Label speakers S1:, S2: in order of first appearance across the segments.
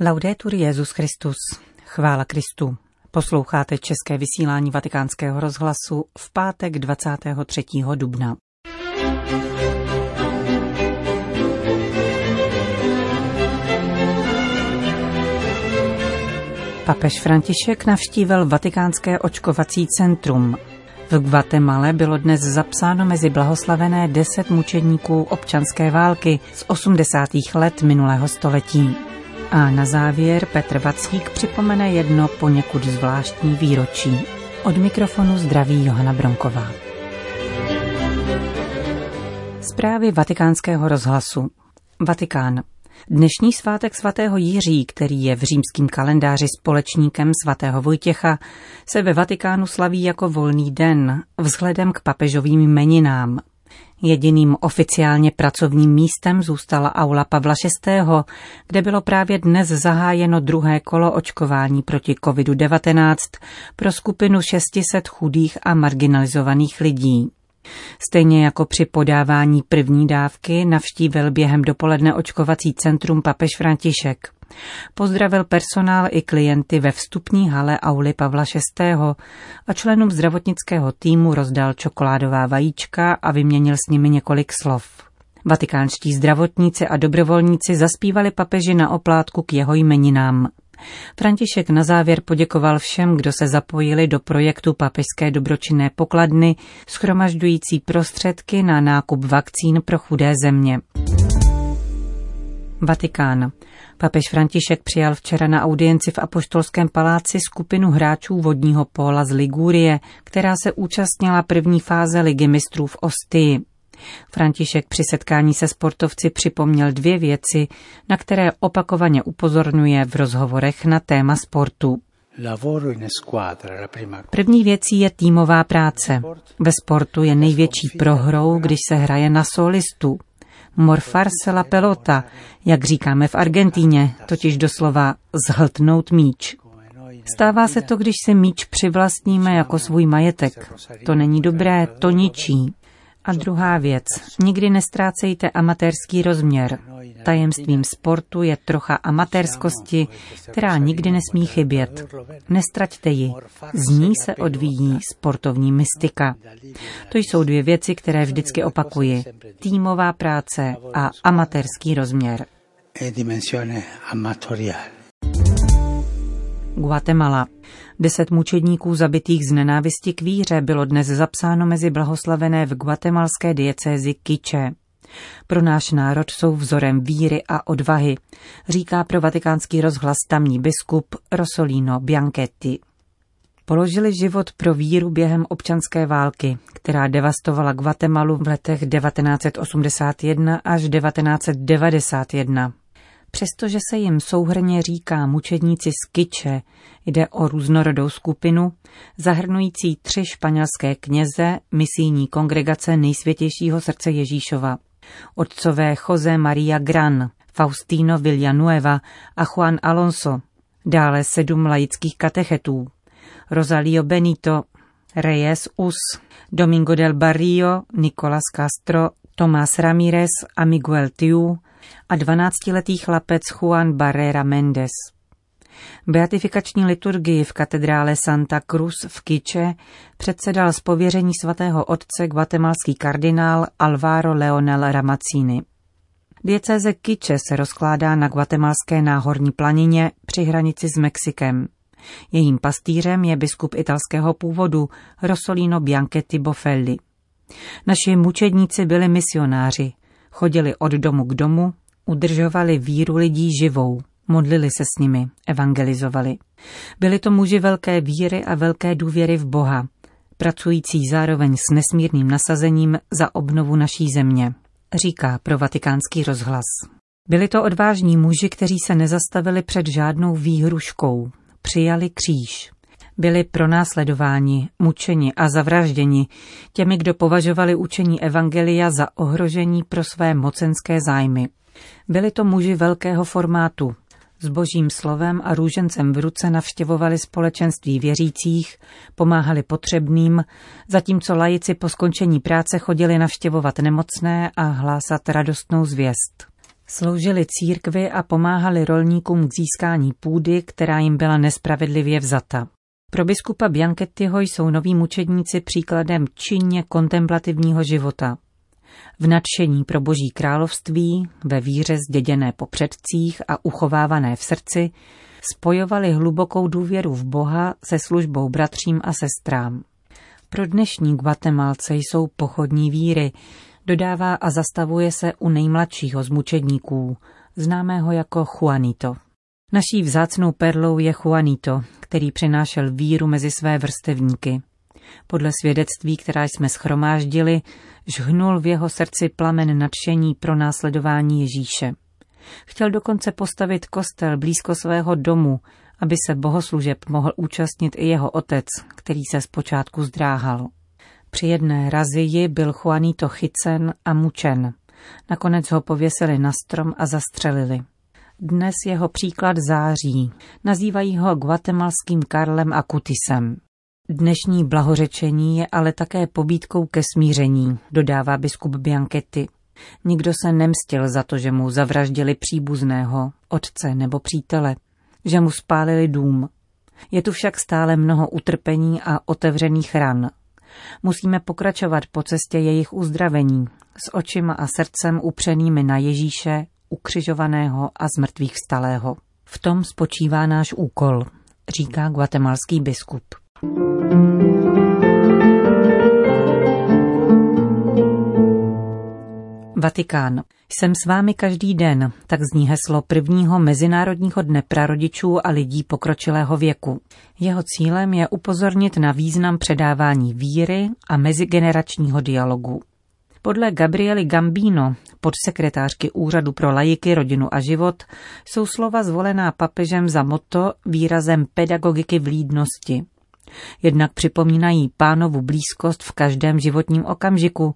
S1: Laudetur Jezus Christus. Chvála Kristu. Posloucháte české vysílání Vatikánského rozhlasu v pátek 23. dubna. Papež František navštívil Vatikánské očkovací centrum. V Guatemala bylo dnes zapsáno mezi blahoslavené deset mučedníků občanské války z 80. let minulého století. A na závěr Petr Vacík připomene jedno poněkud zvláštní výročí. Od mikrofonu zdraví Johana Bronková. Zprávy vatikánského rozhlasu. Vatikán. Dnešní svátek svatého Jiří, který je v římském kalendáři společníkem svatého Vojtěcha, se ve Vatikánu slaví jako volný den vzhledem k papežovým jmeninám. Jediným oficiálně pracovním místem zůstala aula Pavla VI., kde bylo právě dnes zahájeno druhé kolo očkování proti COVID-19 pro skupinu 600 chudých a marginalizovaných lidí. Stejně jako při podávání první dávky navštívil během dopoledne očkovací centrum papež František. Pozdravil personál i klienty ve vstupní hale Auly Pavla VI. a členům zdravotnického týmu rozdal čokoládová vajíčka a vyměnil s nimi několik slov. Vatikánští zdravotníci a dobrovolníci zaspívali papeži na oplátku k jeho jmeninám. František na závěr poděkoval všem, kdo se zapojili do projektu Papežské dobročinné pokladny, schromažďující prostředky na nákup vakcín pro chudé země. Vatikán. Papež František přijal včera na audienci v Apoštolském paláci skupinu hráčů vodního póla z Ligúrie, která se účastnila první fáze ligy mistrů v Ostii. František při setkání se sportovci připomněl dvě věci, na které opakovaně upozorňuje v rozhovorech na téma sportu. První věcí je týmová práce. Ve sportu je největší prohrou, když se hraje na solistu. Morfarse la pelota, jak říkáme v Argentíně, totiž doslova zhltnout míč. Stává se to, když si míč přivlastníme jako svůj majetek. To není dobré, to ničí. A druhá věc. Nikdy nestrácejte amatérský rozměr. Tajemstvím sportu je trocha amatérskosti, která nikdy nesmí chybět. Nestraťte ji. Z ní se odvíjí sportovní mystika. To jsou dvě věci, které vždycky opakuji. Týmová práce a amatérský rozměr. Guatemala. Deset mučedníků zabitých z nenávisti k víře bylo dnes zapsáno mezi blahoslavené v guatemalské diecézi Kiče. Pro náš národ jsou vzorem víry a odvahy, říká pro vatikánský rozhlas tamní biskup Rosolino Bianchetti. Položili život pro víru během občanské války, která devastovala Guatemalu v letech 1981 až 1991. Přestože se jim souhrně říká mučedníci z Kyče, jde o různorodou skupinu, zahrnující tři španělské kněze misijní kongregace nejsvětějšího srdce Ježíšova. Otcové Jose Maria Gran, Faustino Villanueva a Juan Alonso, dále sedm laických katechetů, Rosalio Benito, Reyes Us, Domingo del Barrio, Nicolas Castro, Tomás Ramírez a Miguel Tiu, a 12-letý chlapec Juan Barrera Mendes. Beatifikační liturgii v katedrále Santa Cruz v Kiče předsedal z pověření svatého otce guatemalský kardinál Alvaro Leonel Ramazzini. Diecéze Kiče se rozkládá na guatemalské náhorní planině při hranici s Mexikem. Jejím pastýřem je biskup italského původu Rosolino Bianchetti Bofelli. Naši mučedníci byli misionáři, chodili od domu k domu, udržovali víru lidí živou, modlili se s nimi, evangelizovali. Byli to muži velké víry a velké důvěry v Boha, pracující zároveň s nesmírným nasazením za obnovu naší země, říká pro vatikánský rozhlas. Byli to odvážní muži, kteří se nezastavili před žádnou výhruškou, přijali kříž, byli pronásledováni, mučeni a zavražděni těmi, kdo považovali učení Evangelia za ohrožení pro své mocenské zájmy. Byli to muži velkého formátu. S božím slovem a růžencem v ruce navštěvovali společenství věřících, pomáhali potřebným, zatímco lajici po skončení práce chodili navštěvovat nemocné a hlásat radostnou zvěst. Sloužili církvi a pomáhali rolníkům k získání půdy, která jim byla nespravedlivě vzata. Pro biskupa Bianchettiho jsou noví mučedníci příkladem činně kontemplativního života. V nadšení pro boží království, ve víře zděděné po předcích a uchovávané v srdci, spojovali hlubokou důvěru v Boha se službou bratřím a sestrám. Pro dnešní Guatemalce jsou pochodní víry, dodává a zastavuje se u nejmladšího z mučedníků, známého jako Juanito. Naší vzácnou perlou je Juanito, který přinášel víru mezi své vrstevníky. Podle svědectví, která jsme schromáždili, žhnul v jeho srdci plamen nadšení pro následování Ježíše. Chtěl dokonce postavit kostel blízko svého domu, aby se bohoslužeb mohl účastnit i jeho otec, který se zpočátku zdráhal. Při jedné razii byl Juanito chycen a mučen. Nakonec ho pověsili na strom a zastřelili. Dnes jeho příklad září. Nazývají ho guatemalským Karlem Akutisem. Dnešní blahořečení je ale také pobídkou ke smíření, dodává biskup Bianchetti. Nikdo se nemstil za to, že mu zavraždili příbuzného, otce nebo přítele, že mu spálili dům. Je tu však stále mnoho utrpení a otevřených ran. Musíme pokračovat po cestě jejich uzdravení, s očima a srdcem upřenými na Ježíše, ukřižovaného a zmrtvých vstalého. V tom spočívá náš úkol, říká guatemalský biskup. Vatikán. Jsem s vámi každý den, tak zní heslo prvního Mezinárodního dne prarodičů a lidí pokročilého věku. Jeho cílem je upozornit na význam předávání víry a mezigeneračního dialogu. Podle Gabriely Gambino, podsekretářky Úřadu pro lajiky, rodinu a život, jsou slova zvolená papežem za moto výrazem pedagogiky vlídnosti. Jednak připomínají pánovu blízkost v každém životním okamžiku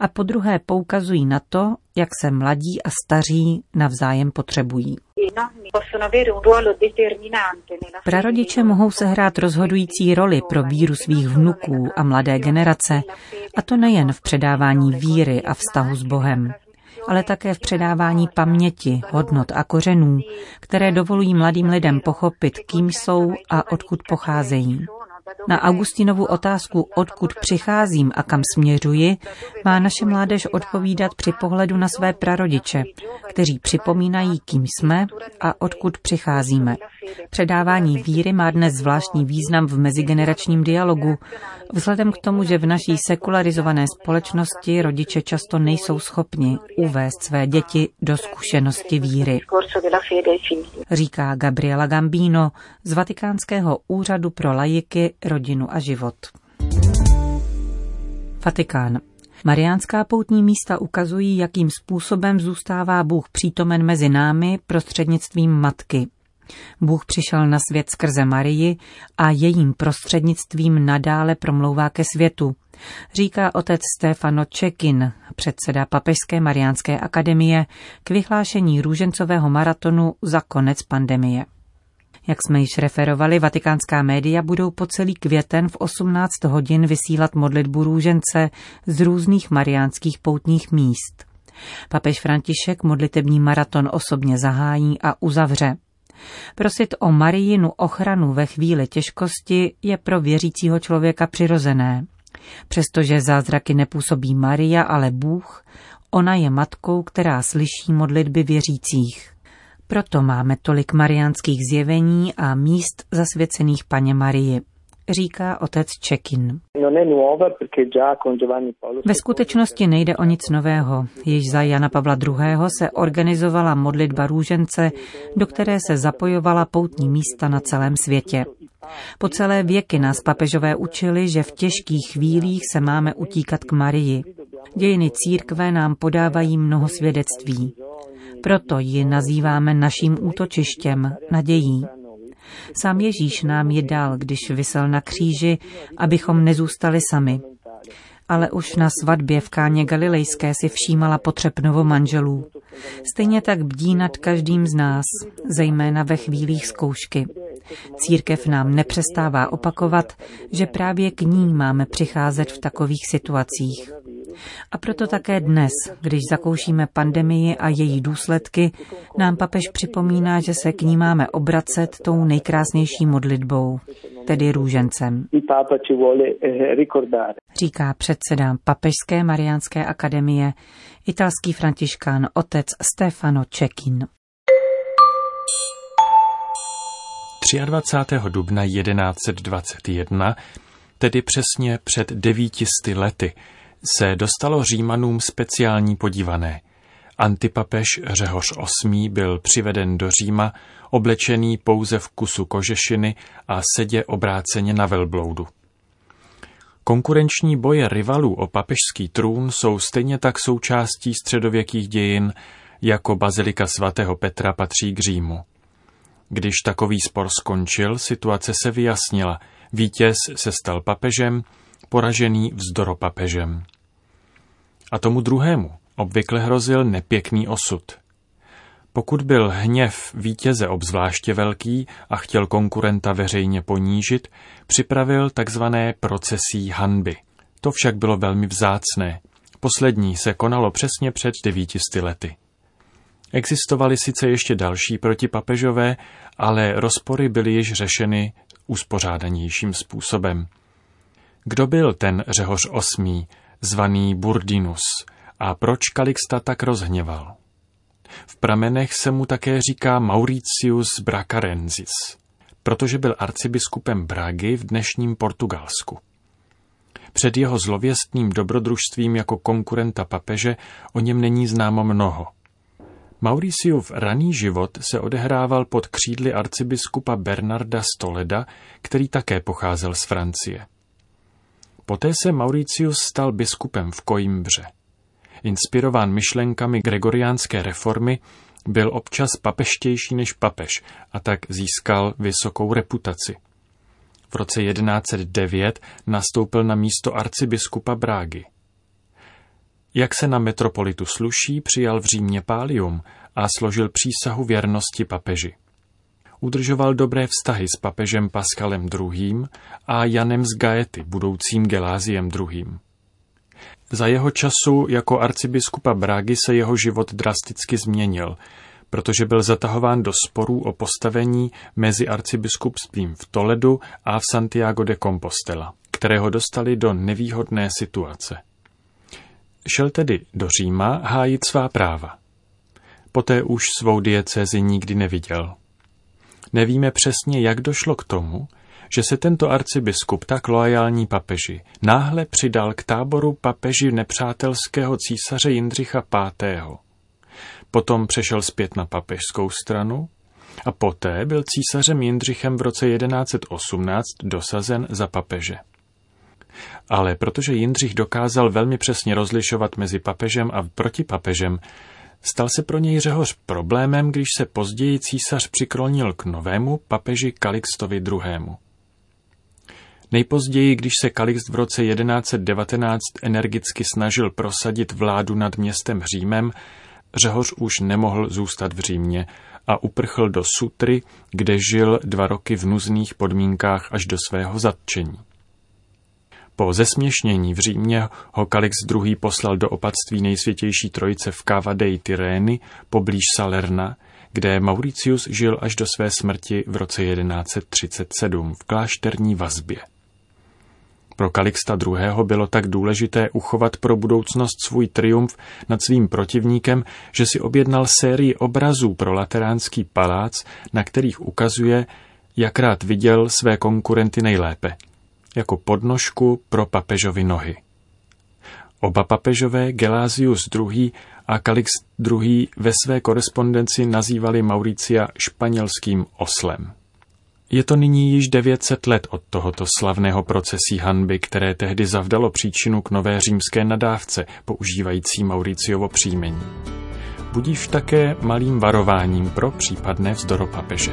S1: a po druhé poukazují na to, jak se mladí a staří navzájem potřebují. Prarodiče mohou sehrát rozhodující roli pro víru svých vnuků a mladé generace, a to nejen v předávání víry a vztahu s Bohem, ale také v předávání paměti, hodnot a kořenů, které dovolují mladým lidem pochopit, kým jsou a odkud pocházejí. Na Augustinovu otázku, odkud přicházím a kam směřuji, má naše mládež odpovídat při pohledu na své prarodiče, kteří připomínají, kým jsme a odkud přicházíme. Předávání víry má dnes zvláštní význam v mezigeneračním dialogu, vzhledem k tomu, že v naší sekularizované společnosti rodiče často nejsou schopni uvést své děti do zkušenosti víry. Říká Gabriela Gambino z Vatikánského úřadu pro lajiky, rodinu a život. Vatikán. Mariánská poutní místa ukazují, jakým způsobem zůstává Bůh přítomen mezi námi prostřednictvím matky. Bůh přišel na svět skrze Marii a jejím prostřednictvím nadále promlouvá ke světu, říká otec Stefano Čekin, předseda Papežské Mariánské akademie, k vyhlášení růžencového maratonu za konec pandemie. Jak jsme již referovali, vatikánská média budou po celý květen v 18 hodin vysílat modlitbu růžence z různých mariánských poutních míst. Papež František modlitební maraton osobně zahájí a uzavře. Prosit o Marijinu ochranu ve chvíli těžkosti je pro věřícího člověka přirozené. Přestože zázraky nepůsobí Maria, ale Bůh, ona je matkou, která slyší modlitby věřících. Proto máme tolik mariánských zjevení a míst zasvěcených paně Marii říká otec Čekin. Ve skutečnosti nejde o nic nového. Již za Jana Pavla II. se organizovala modlitba růžence, do které se zapojovala poutní místa na celém světě. Po celé věky nás papežové učili, že v těžkých chvílích se máme utíkat k Marii. Dějiny církve nám podávají mnoho svědectví. Proto ji nazýváme naším útočištěm, nadějí. Sám Ježíš nám je dal, když vysel na kříži, abychom nezůstali sami. Ale už na svatbě v Káně Galilejské si všímala potřeb novomanželů. Stejně tak bdí nad každým z nás, zejména ve chvílích zkoušky. Církev nám nepřestává opakovat, že právě k ní máme přicházet v takových situacích. A proto také dnes, když zakoušíme pandemii a její důsledky, nám papež připomíná, že se k ní máme obracet tou nejkrásnější modlitbou, tedy růžencem. Říká předseda Papežské mariánské akademie, italský františkán otec Stefano Čekin.
S2: 23. dubna 1121, tedy přesně před devítisty lety, se dostalo Římanům speciální podívané. Antipapež Řehoř VIII. byl přiveden do Říma, oblečený pouze v kusu kožešiny a sedě obráceně na velbloudu. Konkurenční boje rivalů o papežský trůn jsou stejně tak součástí středověkých dějin, jako bazilika svatého Petra patří k Římu. Když takový spor skončil, situace se vyjasnila. Vítěz se stal papežem, poražený vzdoropapežem. A tomu druhému obvykle hrozil nepěkný osud. Pokud byl hněv vítěze obzvláště velký a chtěl konkurenta veřejně ponížit, připravil takzvané procesí hanby. To však bylo velmi vzácné. Poslední se konalo přesně před devítisty lety. Existovaly sice ještě další protipapežové, ale rozpory byly již řešeny uspořádanějším způsobem. Kdo byl ten Řehoř osmý, zvaný Burdinus, a proč Kalixta tak rozhněval? V pramenech se mu také říká Mauritius Bracarensis, protože byl arcibiskupem Bragy v dnešním Portugalsku. Před jeho zlověstným dobrodružstvím jako konkurenta papeže o něm není známo mnoho – Mauriciův raný život se odehrával pod křídly arcibiskupa Bernarda Stoleda, který také pocházel z Francie. Poté se Mauricius stal biskupem v Koimbře. Inspirován myšlenkami gregoriánské reformy, byl občas papeštější než papež a tak získal vysokou reputaci. V roce 1109 nastoupil na místo arcibiskupa Brágy. Jak se na metropolitu sluší, přijal v Římě pálium a složil přísahu věrnosti papeži. Udržoval dobré vztahy s papežem Paskalem II. a Janem z Gaety, budoucím Geláziem II. Za jeho času jako arcibiskupa Brágy se jeho život drasticky změnil, protože byl zatahován do sporů o postavení mezi arcibiskupstvím v Toledu a v Santiago de Compostela, které ho dostali do nevýhodné situace. Šel tedy do Říma hájit svá práva. Poté už svou diecézi nikdy neviděl. Nevíme přesně, jak došlo k tomu, že se tento arcibiskup, tak loajální papeži, náhle přidal k táboru papeži nepřátelského císaře Jindřicha V. Potom přešel zpět na papežskou stranu a poté byl císařem Jindřichem v roce 1118 dosazen za papeže. Ale protože Jindřich dokázal velmi přesně rozlišovat mezi papežem a protipapežem, stal se pro něj Řehoř problémem, když se později císař přiklonil k novému papeži Kalixtovi II. Nejpozději, když se Kalixt v roce 1119 energicky snažil prosadit vládu nad městem Římem, Řehoř už nemohl zůstat v Římě a uprchl do Sutry, kde žil dva roky v nuzných podmínkách až do svého zatčení. Po zesměšnění v Římě ho Kalix II. poslal do opatství nejsvětější trojice v Cava dei Tireni poblíž Salerna, kde Mauricius žil až do své smrti v roce 1137 v klášterní vazbě. Pro Kalixta II. bylo tak důležité uchovat pro budoucnost svůj triumf nad svým protivníkem, že si objednal sérii obrazů pro lateránský palác, na kterých ukazuje, jak rád viděl své konkurenty nejlépe – jako podnožku pro papežovi nohy. Oba papežové, Gelázius II. a Kalix II. ve své korespondenci nazývali Mauricia španělským oslem. Je to nyní již 900 let od tohoto slavného procesí hanby, které tehdy zavdalo příčinu k nové římské nadávce, používající Mauriciovo příjmení. Budíš také malým varováním pro případné vzdoro papeže